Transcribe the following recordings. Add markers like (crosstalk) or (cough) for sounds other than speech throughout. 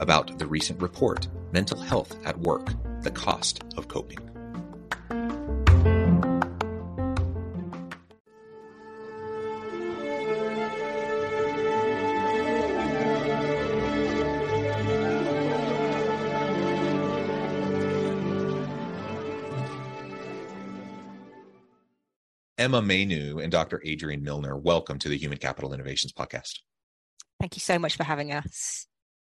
about the recent report, Mental Health at Work, the Cost of Coping. Emma Mainoo and Dr. Adrienne Milner, welcome to the Human Capital Innovations Podcast. Thank you so much for having us.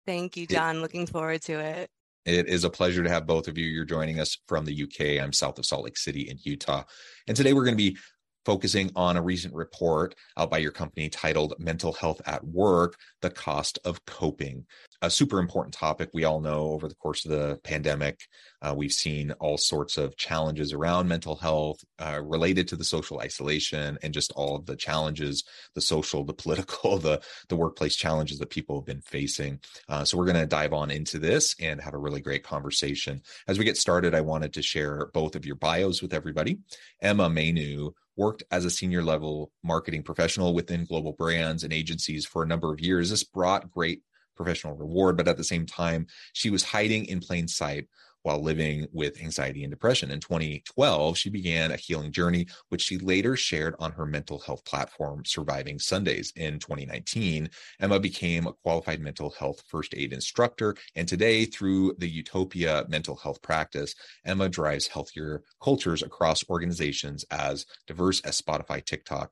Thank you, John. It, Looking forward to it. It is a pleasure to have both of you. You're joining us from the UK. I'm south of Salt Lake City in Utah. And today we're going to be focusing on a recent report out by your company titled Mental Health at Work The Cost of Coping. A super important topic. We all know over the course of the pandemic, uh, we've seen all sorts of challenges around mental health uh, related to the social isolation and just all of the challenges, the social, the (laughs) political, the, the workplace challenges that people have been facing. Uh, so we're going to dive on into this and have a really great conversation. As we get started, I wanted to share both of your bios with everybody. Emma Mainoo worked as a senior level marketing professional within global brands and agencies for a number of years. This brought great professional reward, but at the same time, she was hiding in plain sight while living with anxiety and depression. In 2012, she began a healing journey, which she later shared on her mental health platform, Surviving Sundays. In 2019, Emma became a qualified mental health first aid instructor. And today, through the Utopia mental health practice, Emma drives healthier cultures across organizations as diverse as Spotify, TikTok,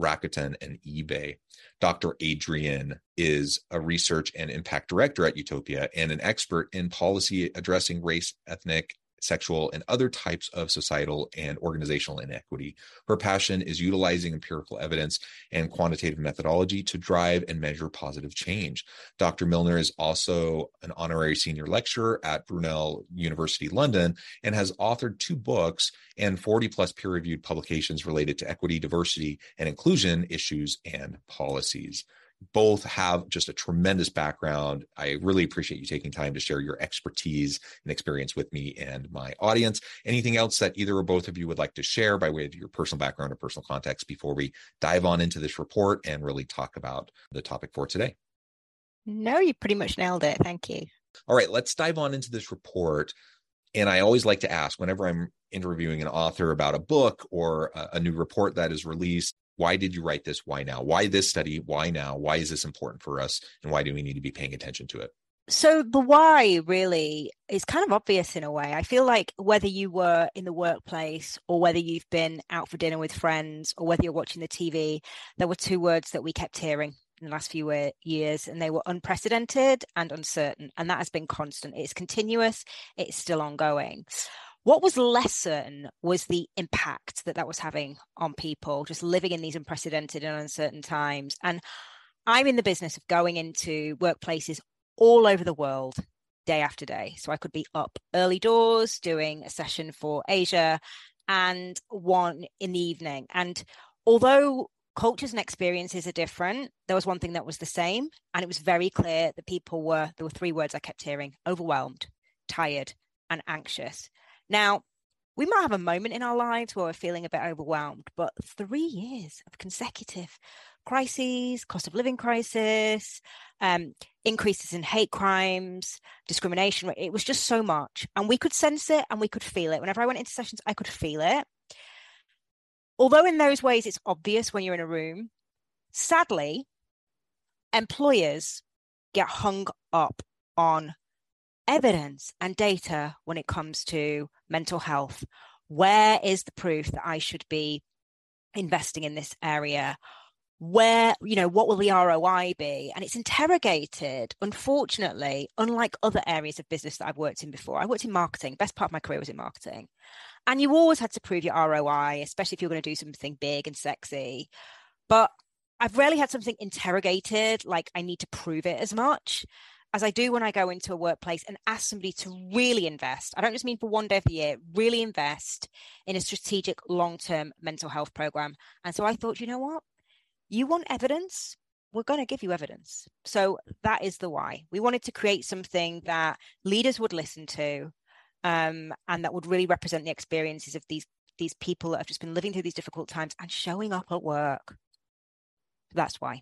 Rakuten, and eBay. Dr. Adrienne is a research and impact director at Utopia and an expert in policy addressing race, ethnic, sexual, and other types of societal and organizational inequity. Her passion is utilizing empirical evidence and quantitative methodology to drive and measure positive change. Dr. Milner is also an honorary senior lecturer at Brunel University London and has authored two books and 40 plus peer reviewed publications related to equity, diversity, and inclusion issues and policies both have just a tremendous background. I really appreciate you taking time to share your expertise and experience with me and my audience. Anything else that either or both of you would like to share by way of your personal background or personal context before we dive on into this report and really talk about the topic for today? No, you pretty much nailed it. Thank you. All right, let's dive on into this report. And I always like to ask whenever I'm interviewing an author about a book or a, a new report that is released, why did you write this? Why now? Why this study? Why now? Why is this important for us? And why do we need to be paying attention to it? So, the why really is kind of obvious in a way. I feel like whether you were in the workplace or whether you've been out for dinner with friends or whether you're watching the TV, there were two words that we kept hearing in the last few years, and they were unprecedented and uncertain. And that has been constant. It's continuous, it's still ongoing. What was less certain was the impact that that was having on people just living in these unprecedented and uncertain times. And I'm in the business of going into workplaces all over the world day after day. So I could be up early doors doing a session for Asia and one in the evening. And although cultures and experiences are different, there was one thing that was the same. And it was very clear that people were, there were three words I kept hearing overwhelmed, tired, and anxious. Now, we might have a moment in our lives where we're feeling a bit overwhelmed, but three years of consecutive crises, cost of living crisis, um, increases in hate crimes, discrimination. It was just so much. And we could sense it and we could feel it. Whenever I went into sessions, I could feel it. Although, in those ways, it's obvious when you're in a room, sadly, employers get hung up on evidence and data when it comes to mental health. Where is the proof that I should be investing in this area? where you know what will the roi be? And it's interrogated unfortunately unlike other areas of business that i've worked in before. I worked in marketing. Best part of my career was in marketing. And you always had to prove your roi especially if you're going to do something big and sexy. But i've rarely had something interrogated like i need to prove it as much as I do when I go into a workplace and ask somebody to really invest. I don't just mean for one day of the year, really invest in a strategic long term mental health program. And so I thought, you know what? you want evidence we're going to give you evidence so that is the why we wanted to create something that leaders would listen to um, and that would really represent the experiences of these these people that have just been living through these difficult times and showing up at work that's why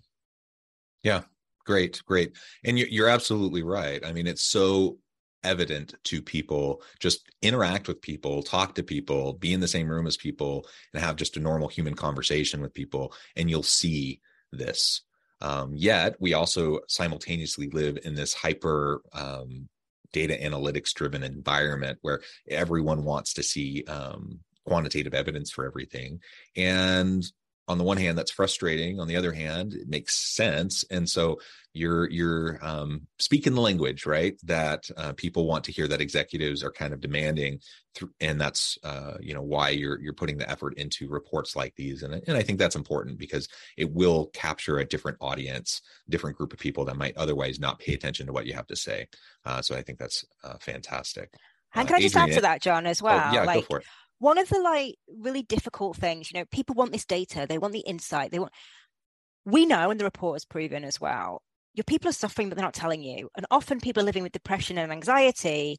yeah great great. And you're absolutely right. I mean it's so evident to people just interact with people talk to people be in the same room as people and have just a normal human conversation with people and you'll see this. Um, yet we also simultaneously live in this hyper um, data analytics driven environment where everyone wants to see um, quantitative evidence for everything. And on the one hand that's frustrating. On the other hand it makes sense. And so you're you're um, speaking the language right that uh, people want to hear that executives are kind of demanding th- and that's uh, you know why you're you're putting the effort into reports like these. And, and i think that's important because it will capture a different audience different group of people that might otherwise not pay attention to what you have to say. Uh, so i think that's uh, fantastic. And can I just add to that, John, as well? Oh, yeah, like, go for it one of the like really difficult things you know people want this data they want the insight they want we know and the report has proven as well your people are suffering but they're not telling you and often people are living with depression and anxiety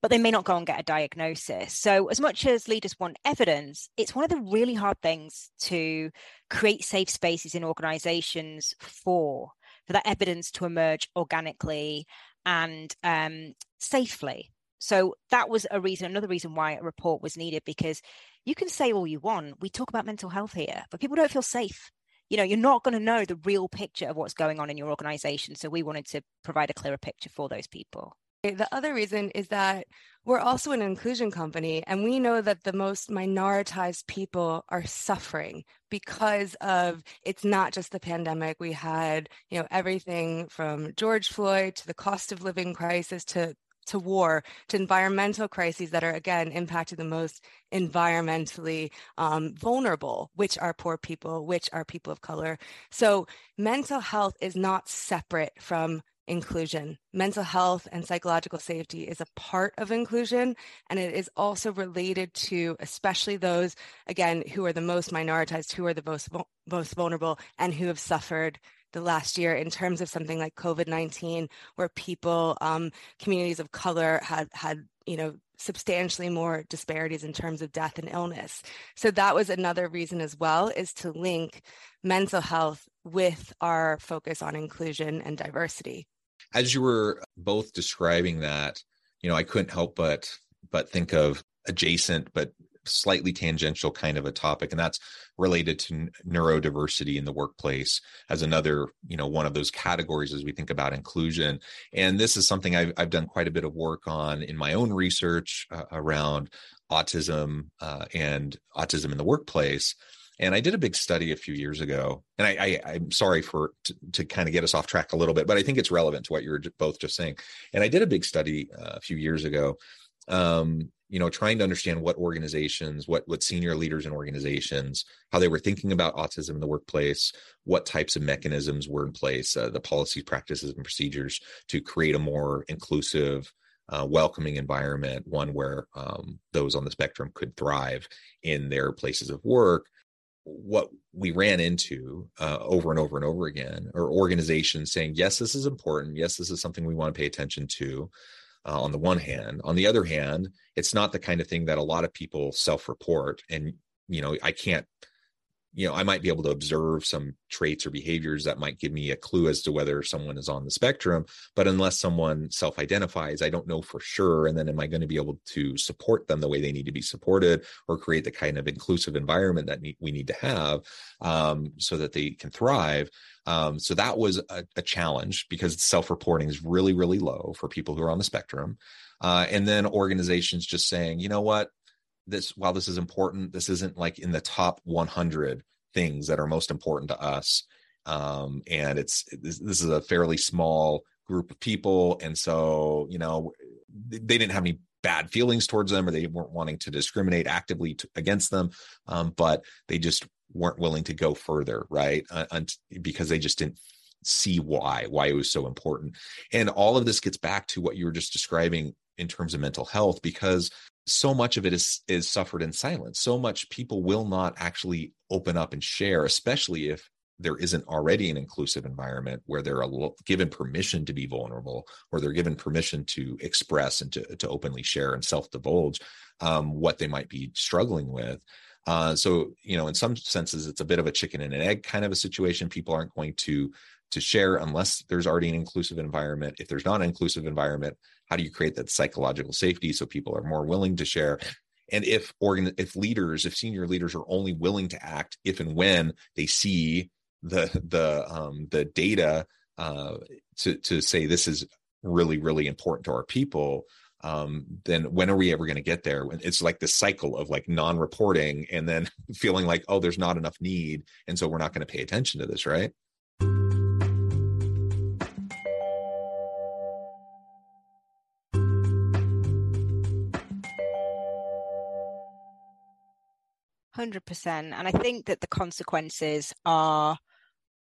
but they may not go and get a diagnosis. So as much as leaders want evidence it's one of the really hard things to create safe spaces in organizations for for that evidence to emerge organically and um, safely so that was a reason, another reason why a report was needed, because you can say all you want. We talk about mental health here, but people don't feel safe. You know, you're not going to know the real picture of what's going on in your organization. So we wanted to provide a clearer picture for those people. The other reason is that we're also an inclusion company, and we know that the most minoritized people are suffering because of it's not just the pandemic. We had, you know, everything from George Floyd to the cost of living crisis to to war, to environmental crises that are again impacting the most environmentally um, vulnerable, which are poor people, which are people of color. So mental health is not separate from inclusion. Mental health and psychological safety is a part of inclusion, and it is also related to, especially those, again, who are the most minoritized, who are the most, most vulnerable, and who have suffered the last year in terms of something like COVID 19, where people, um, communities of color had, had, you know, substantially more disparities in terms of death and illness. So that was another reason as well, is to link mental health with our focus on inclusion and diversity. As you were both describing that, you know, I couldn't help but but think of adjacent but slightly tangential kind of a topic and that's related to neurodiversity in the workplace as another you know one of those categories as we think about inclusion and this is something i've, I've done quite a bit of work on in my own research uh, around autism uh, and autism in the workplace and I did a big study a few years ago, and I, I am sorry for to, to, kind of get us off track a little bit, but I think it's relevant to what you were both just saying. And I did a big study uh, a few years ago, um, you know trying to understand what organizations what what senior leaders in organizations how they were thinking about autism in the workplace what types of mechanisms were in place uh, the policies practices and procedures to create a more inclusive uh, welcoming environment one where um, those on the spectrum could thrive in their places of work. What we ran into uh, over and over and over again are organizations saying yes this is important. Yes this is something we want to pay attention to uh, on the one hand. On the other hand, it's not the kind of thing that a lot of people self report. And, you know, I can't you know, I might be able to observe some traits or behaviors that might give me a clue as to whether someone is on the spectrum. But unless someone self identifies, I don't know for sure. And then am I going to be able to support them the way they need to be supported or create the kind of inclusive environment that we need to have um, so that they can thrive? Um, so that was a, a challenge because self reporting is really, really low for people who are on the spectrum. Uh, and then organizations just saying, you know what, this while this is important this isn't like in the top 100 things that are most important to us. Um, and it's this, this, is a fairly small group of people. And so you know they didn't have any bad feelings towards them or they weren't wanting to discriminate actively to, against them. Um, but they just weren't willing to go further right? Uh, because they just didn't see why why it was so important. And all of this gets back to what you were just describing in terms of mental health because so much of it is is suffered in silence. So much people will not actually open up and share especially if there isn't already an inclusive environment where they're given permission to be vulnerable or they're given permission to express and to, to openly share and self-divulge um, what they might be struggling with. Uh, so you know in some senses it's a bit of a chicken and an egg kind of a situation. People aren't going to to share unless there's already an inclusive environment if there's not an inclusive environment how do you create that psychological safety so people are more willing to share and if organ if leaders if senior leaders are only willing to act if and when they see the the um the data uh to to say this is really really important to our people um, then when are we ever going to get there? It's like the cycle of like non-reporting and then (laughs) feeling like, oh, there's not enough need, and so we're not going to pay attention to this, right? 100%. And I think that the consequences are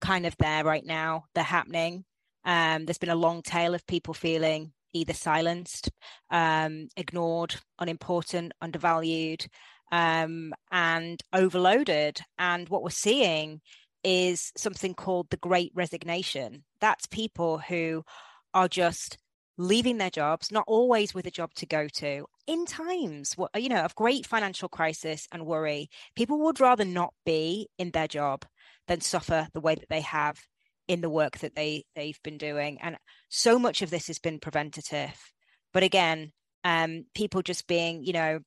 kind of there right now. They're happening. Um, there's been a long tail of people feeling either silenced, um, ignored, unimportant, undervalued, um, and overloaded. And what we're seeing is something called the great resignation. That's people who are just leaving their jobs, not always with a job to go to. In times, you know, of great financial crisis and worry, people would rather not be in their job than suffer the way that they have in the work that they they've been doing. And so much of this has been preventative. But again, um, people just being, you know,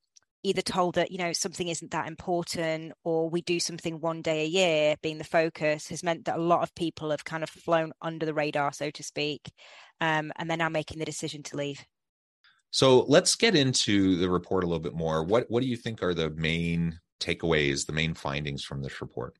either told that you know something isn't that important or we do something one day a year being the focus has meant that a lot of people have kind of flown under the radar so to speak um, and they're now making the decision to leave. So let's get into the report a little bit more. What what do you think are the main takeaways the main findings from this report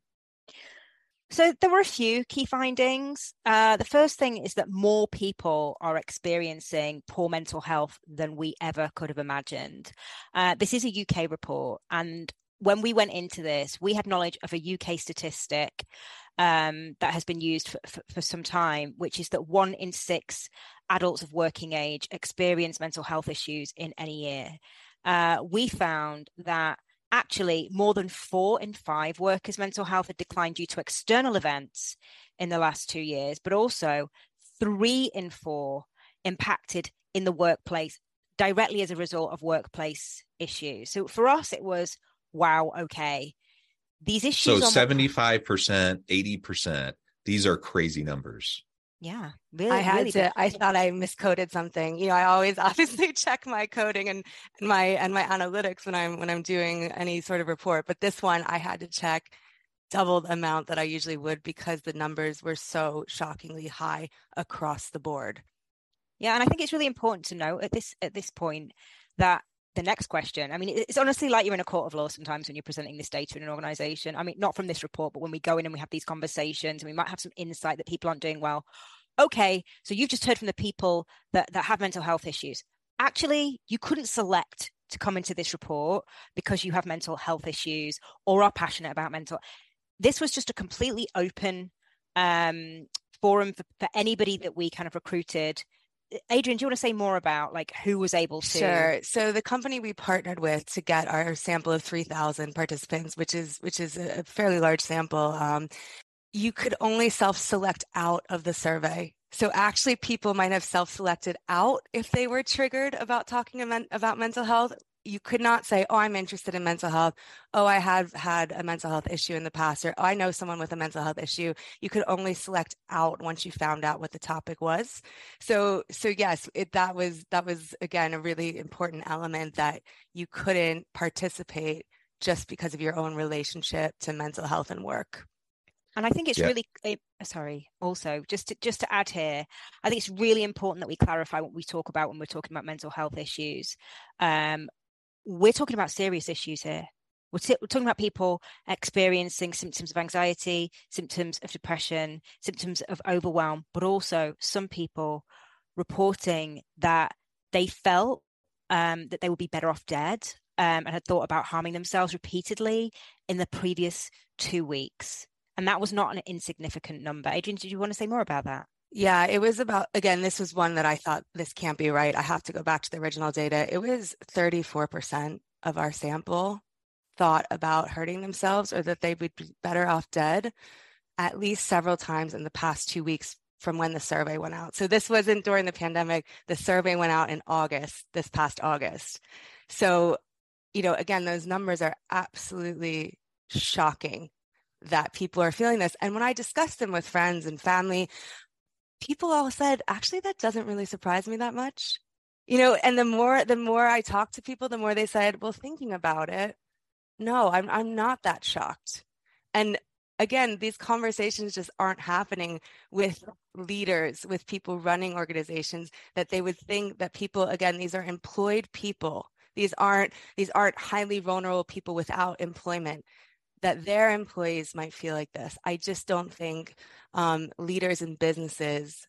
so there were a few key findings. Uh, the first thing is that more people are experiencing poor mental health than we ever could have imagined. Uh, this is a UK report, and when we went into this, we had knowledge of a UK statistic um, that has been used for, for, for, some time, which is that one in six adults of working age experience mental health issues in any year. Uh, we found that actually more than four in five workers' mental health had declined due to external events in the last two years, but also three in four impacted in the workplace directly as a result of workplace issues. So for us, it was wow, okay. These issues. So 75%, 80%, these are crazy numbers yeah really i had really to i thought i miscoded something. You know i always (laughs) obviously check my coding and, and my and my analytics when i'm when i'm doing any sort of report but this one i had to check double the amount that i usually would because the numbers were so shockingly high across the board. Yeah and i think it's really important to note at this at this point that the next question. I mean, it's honestly like you're in a court of law sometimes when you're presenting this data in an organization. I mean, not from this report, but when we go in and we have these conversations and we might have some insight that people aren't doing well. Okay, so you've just heard from the people that, that have mental health issues. Actually, you couldn't select to come into this report because you have mental health issues or are passionate about mental. This was just a completely open um, forum for, for anybody that we kind of recruited Adrienne, do you want to say more about like who was able to? Sure. So the company we partnered with to get our sample of 3,000 participants, which is which is a fairly large sample, um, you could only self-select out of the survey. So actually, people might have self-selected out if they were triggered about talking about mental health. You could not say, "Oh, I'm interested in mental health." "Oh, I have had a mental health issue in the past," or oh, "I know someone with a mental health issue." You could only select out once you found out what the topic was. So, so yes, it, that was that was again a really important element that you couldn't participate just because of your own relationship to mental health and work. And I think it's yeah. really eh, sorry. Also, just to, just to add here, I think it's really important that we clarify what we talk about when we're talking about mental health issues. Um, we're talking about serious issues here. We're, t- we're, talking about people experiencing symptoms of anxiety, symptoms of depression, symptoms of overwhelm, but also some people reporting that they felt um, that they would be better off dead um, and had thought about harming themselves repeatedly in the previous two weeks. And that was not an insignificant number. Adrienne, did you want to say more about that? Yeah, it was about, again, this was one that I thought this can't be right. I have to go back to the original data. It was 34% of our sample thought about hurting themselves or that they would be better off dead at least several times in the past two weeks from when the survey went out. So this wasn't during the pandemic. The survey went out in August, this past August. So, you know, again, those numbers are absolutely shocking that people are feeling this. And when I discussed them with friends and family, people all said, actually, that doesn't really surprise me that much. You know, and the more the more I talked to people, the more they said, well, thinking about it, no, I'm I'm not that shocked. And again, these conversations just aren't happening with leaders, with people running organizations that they would think that people, again, these are employed people. These aren't these aren't highly vulnerable people without employment that their employees might feel like this. I just don't think um, leaders and businesses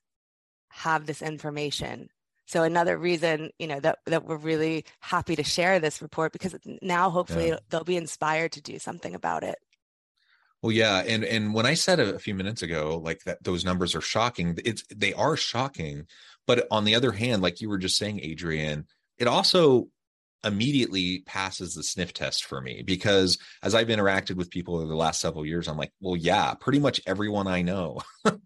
have this information. So another reason, you know, that that we're really happy to share this report because now hopefully yeah. they'll be inspired to do something about it. Well, yeah, and and when I said a few minutes ago, like that, those numbers are shocking. It's they are shocking, but on the other hand, like you were just saying, Adrienne, it also immediately passes the sniff test for me because as I've interacted with people over the last several years, I'm like, well, yeah, pretty much everyone I know (laughs)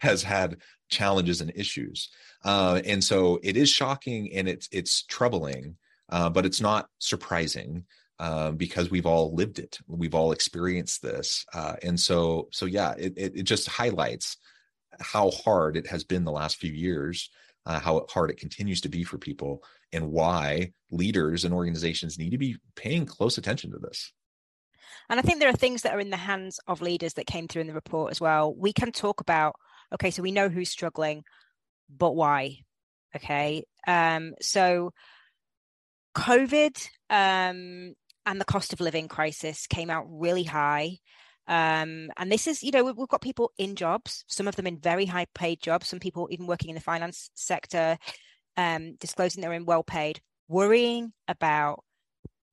has had challenges and issues. Uh, and so it is shocking and it's it's troubling, uh, but it's not surprising uh, because we've all lived it, we've all experienced this, uh, and so so yeah, it, it, it just highlights how hard it has been the last few years uh, how hard it continues to be for people and why leaders and organizations need to be paying close attention to this. And I think there are things that are in the hands of leaders that came through in the report as well. We can talk about, okay, so we know who's struggling, but why? Okay. Um, so COVID um, and the cost of living crisis came out really high. Um, and this is, you know, we've got people in jobs, some of them in very high paid jobs, some people even working in the finance sector, um, disclosing they're in well paid, worrying about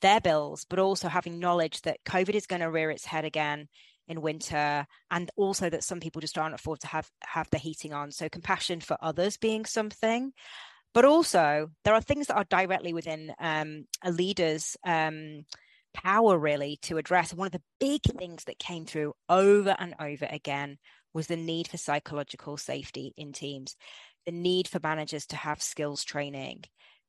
their bills, but also having knowledge that COVID is going to rear its head again in winter, and also that some people just aren't afford to have have the heating on. So compassion for others being something, but also there are things that are directly within um, a leader's um, power really to address. One of the big things that came through over and over again was the need for psychological safety in teams, the need for managers to have skills training,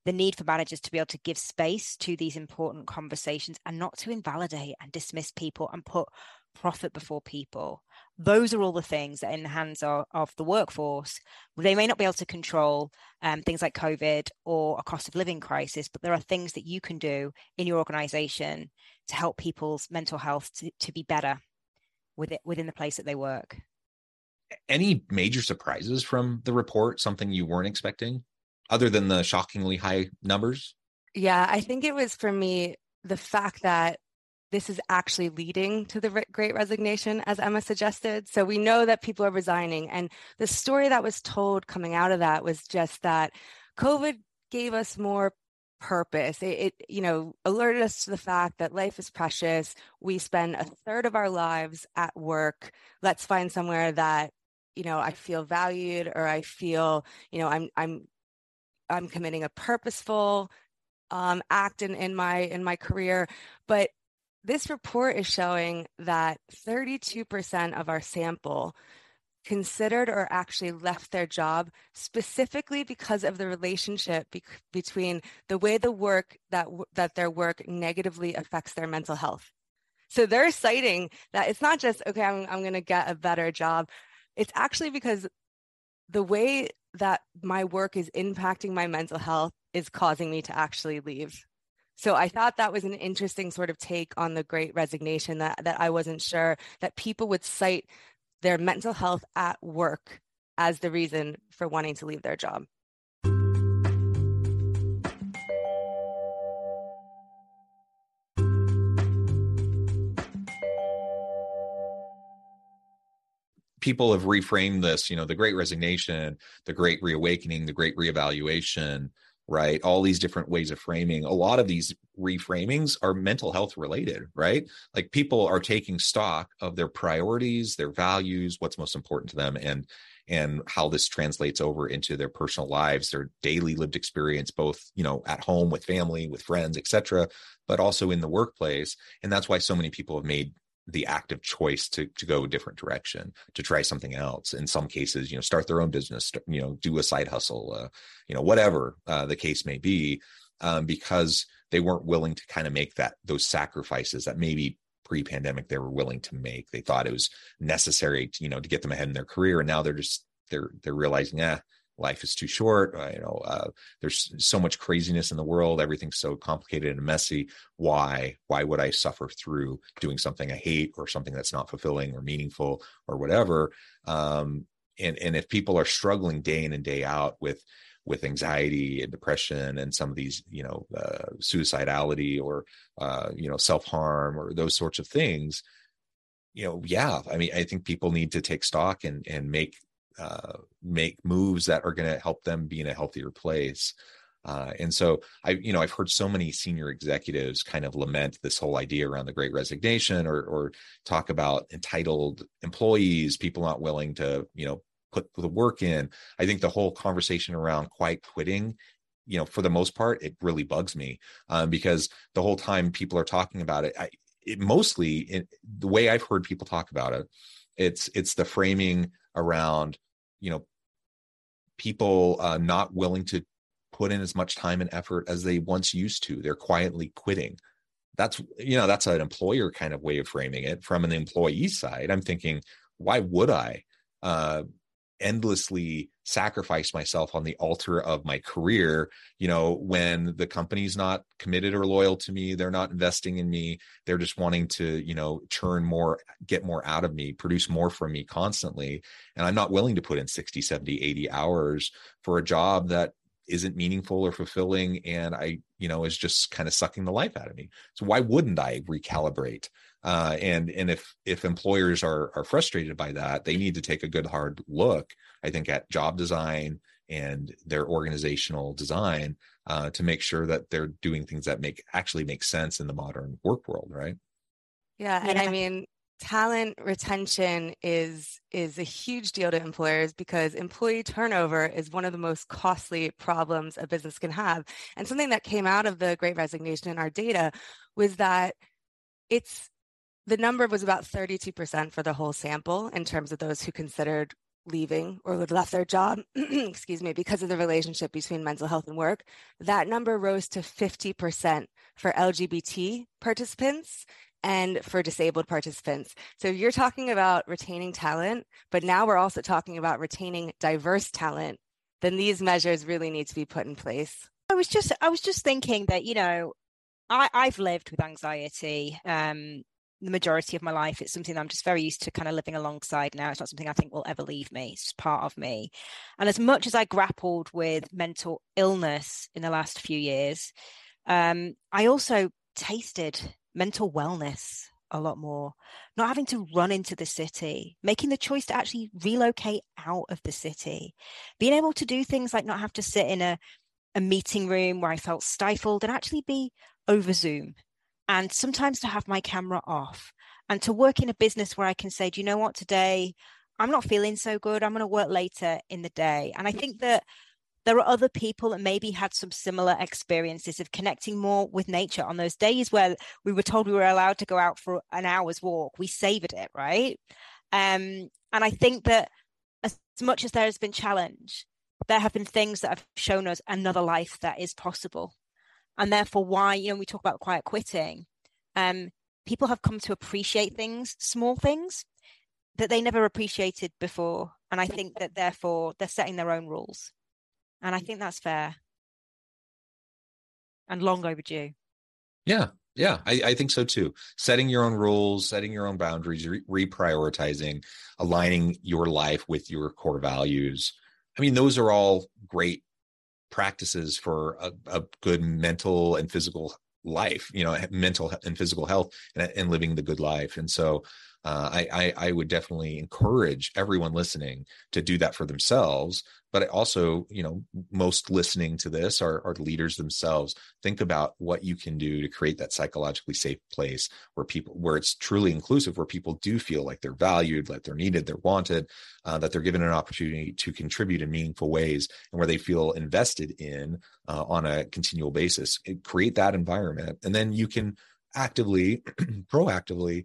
the need for managers to be able to give space to these important conversations and not to invalidate and dismiss people and put profit before people. Those are all the things that in the hands of, of the workforce. They may not be able to control um, things like COVID or a cost of living crisis, but there are things that you can do in your organization to help people's mental health to, to be better with it, within the place that they work. Any major surprises from the report? Something you weren't expecting, other than the shockingly high numbers? Yeah, I think it was for me the fact that this is actually leading to the great resignation, as Emma suggested. So we know that people are resigning. And the story that was told coming out of that was just that COVID gave us more purpose. It, it, you know, alerted us to the fact that life is precious. We spend a third of our lives at work. Let's find somewhere that, you know, I feel valued or I feel, you know, I'm, I'm, I'm committing a purposeful um, act in, in my in my career. But this report is showing that 32% of our sample considered or actually left their job specifically because of the relationship be- between the way the work that that their work negatively affects their mental health so they're citing that it's not just okay i'm, I'm going to get a better job it's actually because the way that my work is impacting my mental health is causing me to actually leave so I thought that was an interesting sort of take on the great resignation that, that I wasn't sure that people would cite their mental health at work as the reason for wanting to leave their job. People have reframed this you know the great resignation the great reawakening the great reevaluation right? All these different ways of framing. A lot of these reframings are mental health related right? Like people are taking stock of their priorities their values what's most important to them and and how this translates over into their personal lives their daily lived experience both you know at home with family with friends etc but also in the workplace. And that's why so many people have made the active choice to to go a different direction to try something else. In some cases you know start their own business you know do a side hustle uh, you know whatever uh, the case may be um, because they weren't willing to kind of make that those sacrifices that maybe pre-pandemic they were willing to make. They thought it was necessary to, you know to get them ahead in their career and now they're just they're they're realizing yeah life is too short uh, you know uh, there's so much craziness in the world everything's so complicated and messy. Why why would i suffer through doing something i hate or something that's not fulfilling or meaningful or whatever? Um, and and if people are struggling day in and day out with with anxiety and depression and some of these you know uh, suicidality or uh, you know self-harm or those sorts of things you know yeah i mean i think people need to take stock and and make uh, make moves that are going to help them be in a healthier place. Uh, and so I, you know, I've heard so many senior executives kind of lament this whole idea around the Great Resignation, or or talk about entitled employees, people not willing to, you know, put the work in. I think the whole conversation around quiet quitting, you know, for the most part, it really bugs me um, because the whole time people are talking about it, I, it mostly in, the way I've heard people talk about it, it's it's the framing around you know people uh, not willing to put in as much time and effort as they once used to. They're quietly quitting. That's you know that's an employer kind of way of framing it. From an employee side i'm thinking why would i? Uh, endlessly sacrifice myself on the altar of my career you know when the company's not committed or loyal to me they're not investing in me they're just wanting to you know churn more get more out of me produce more from me constantly and i'm not willing to put in 60 70 80 hours for a job that isn't meaningful or fulfilling and i you know is just kind of sucking the life out of me. So why wouldn't i recalibrate uh, and and if if employers are are frustrated by that they need to take a good hard look i think at job design and their organizational design uh, to make sure that they're doing things that make actually make sense in the modern work world right yeah and yeah. i mean talent retention is is a huge deal to employers because employee turnover is one of the most costly problems a business can have and something that came out of the great resignation in our data was that it's the number was about 32% for the whole sample in terms of those who considered leaving or had left their job, (clears throat) excuse me, because of the relationship between mental health and work. That number rose to 50% for LGBT participants and for disabled participants. So you're talking about retaining talent, but now we're also talking about retaining diverse talent. Then these measures really need to be put in place. I was just I was just thinking that, you know, I, I've lived with anxiety um, the majority of my life. It's something I'm just very used to kind of living alongside now. It's not something I think will ever leave me. It's just part of me. And as much as I grappled with mental illness in the last few years, um, I also tasted mental wellness a lot more. Not having to run into the city, making the choice to actually relocate out of the city, being able to do things like not have to sit in a, a meeting room where I felt stifled and actually be over Zoom. And sometimes to have my camera off and to work in a business where I can say, do you know what, today I'm not feeling so good. I'm going to work later in the day. And I think that there are other people that maybe had some similar experiences of connecting more with nature on those days where we were told we were allowed to go out for an hour's walk we savored it right um, and i think that as much as there has been challenge, there have been things that have shown us another life that is possible. And therefore, why, you know, we talk about quiet quitting, um, people have come to appreciate things, small things that they never appreciated before. And I think that therefore they're setting their own rules. And I think that's fair and long overdue. Yeah, yeah, I, I, think so too. Setting your own rules, setting your own boundaries, re- reprioritizing, aligning your life with your core values. I mean, those are all great practices for a, a good mental and physical life, you know, mental and physical health and, and living the good life. And so uh, I, I, I would definitely encourage everyone listening to do that for themselves. But I also, you know, most listening to this are, are leaders themselves. Think about what you can do to create that psychologically safe place where people, where it's truly inclusive, where people do feel like they're valued, like they're needed, they're wanted, uh, that they're given an opportunity to contribute in meaningful ways, and where they feel invested in uh, on a continual basis. It, create that environment, and then you can actively, (clears throat) proactively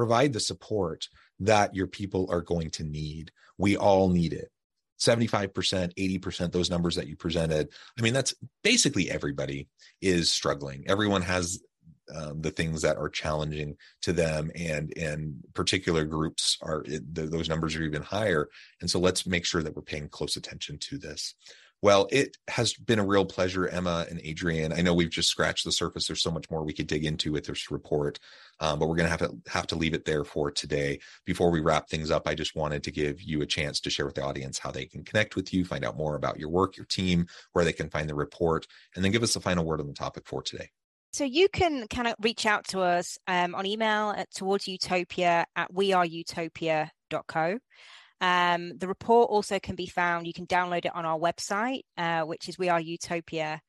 provide the support that your people are going to need. We all need it. 75%, 80%, those numbers that you presented. I mean, that's basically everybody is struggling. Everyone has um, the things that are challenging to them and and particular groups are the, those numbers are even higher and so let's make sure that we're paying close attention to this well, it has been a real pleasure, Emma and Adrienne. I know we've just scratched the surface. There's so much more we could dig into with this report, um, but we're going to have to have to leave it there for today. Before we wrap things up, I just wanted to give you a chance to share with the audience how they can connect with you, find out more about your work, your team, where they can find the report, and then give us a final word on the topic for today. So you can kind of reach out to us um, on email at towards utopia at weareutopia.co. Um, the report also can be found, you can download it on our website, uh, which is weareutopia.co.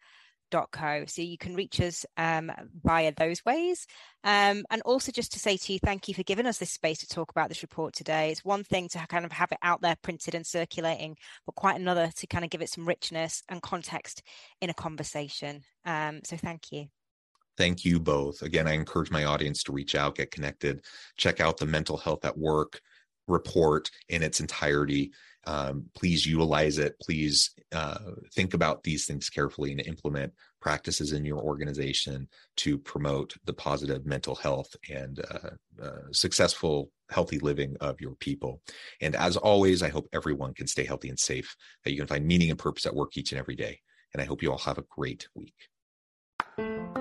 So you can reach us um, via those ways. Um, and also just to say to you, thank you for giving us this space to talk about this report today. It's one thing to kind of have it out there printed and circulating, but quite another to kind of give it some richness and context in a conversation. Um, so thank you. Thank you both. Again, I encourage my audience to reach out, get connected, check out the mental health at work report in its entirety. Um, please utilize it. Please uh, think about these things carefully and implement practices in your organization to promote the positive mental health and uh, uh, successful, healthy living of your people. And as always, I hope everyone can stay healthy and safe, that you can find meaning and purpose at work each and every day. And I hope you all have a great week.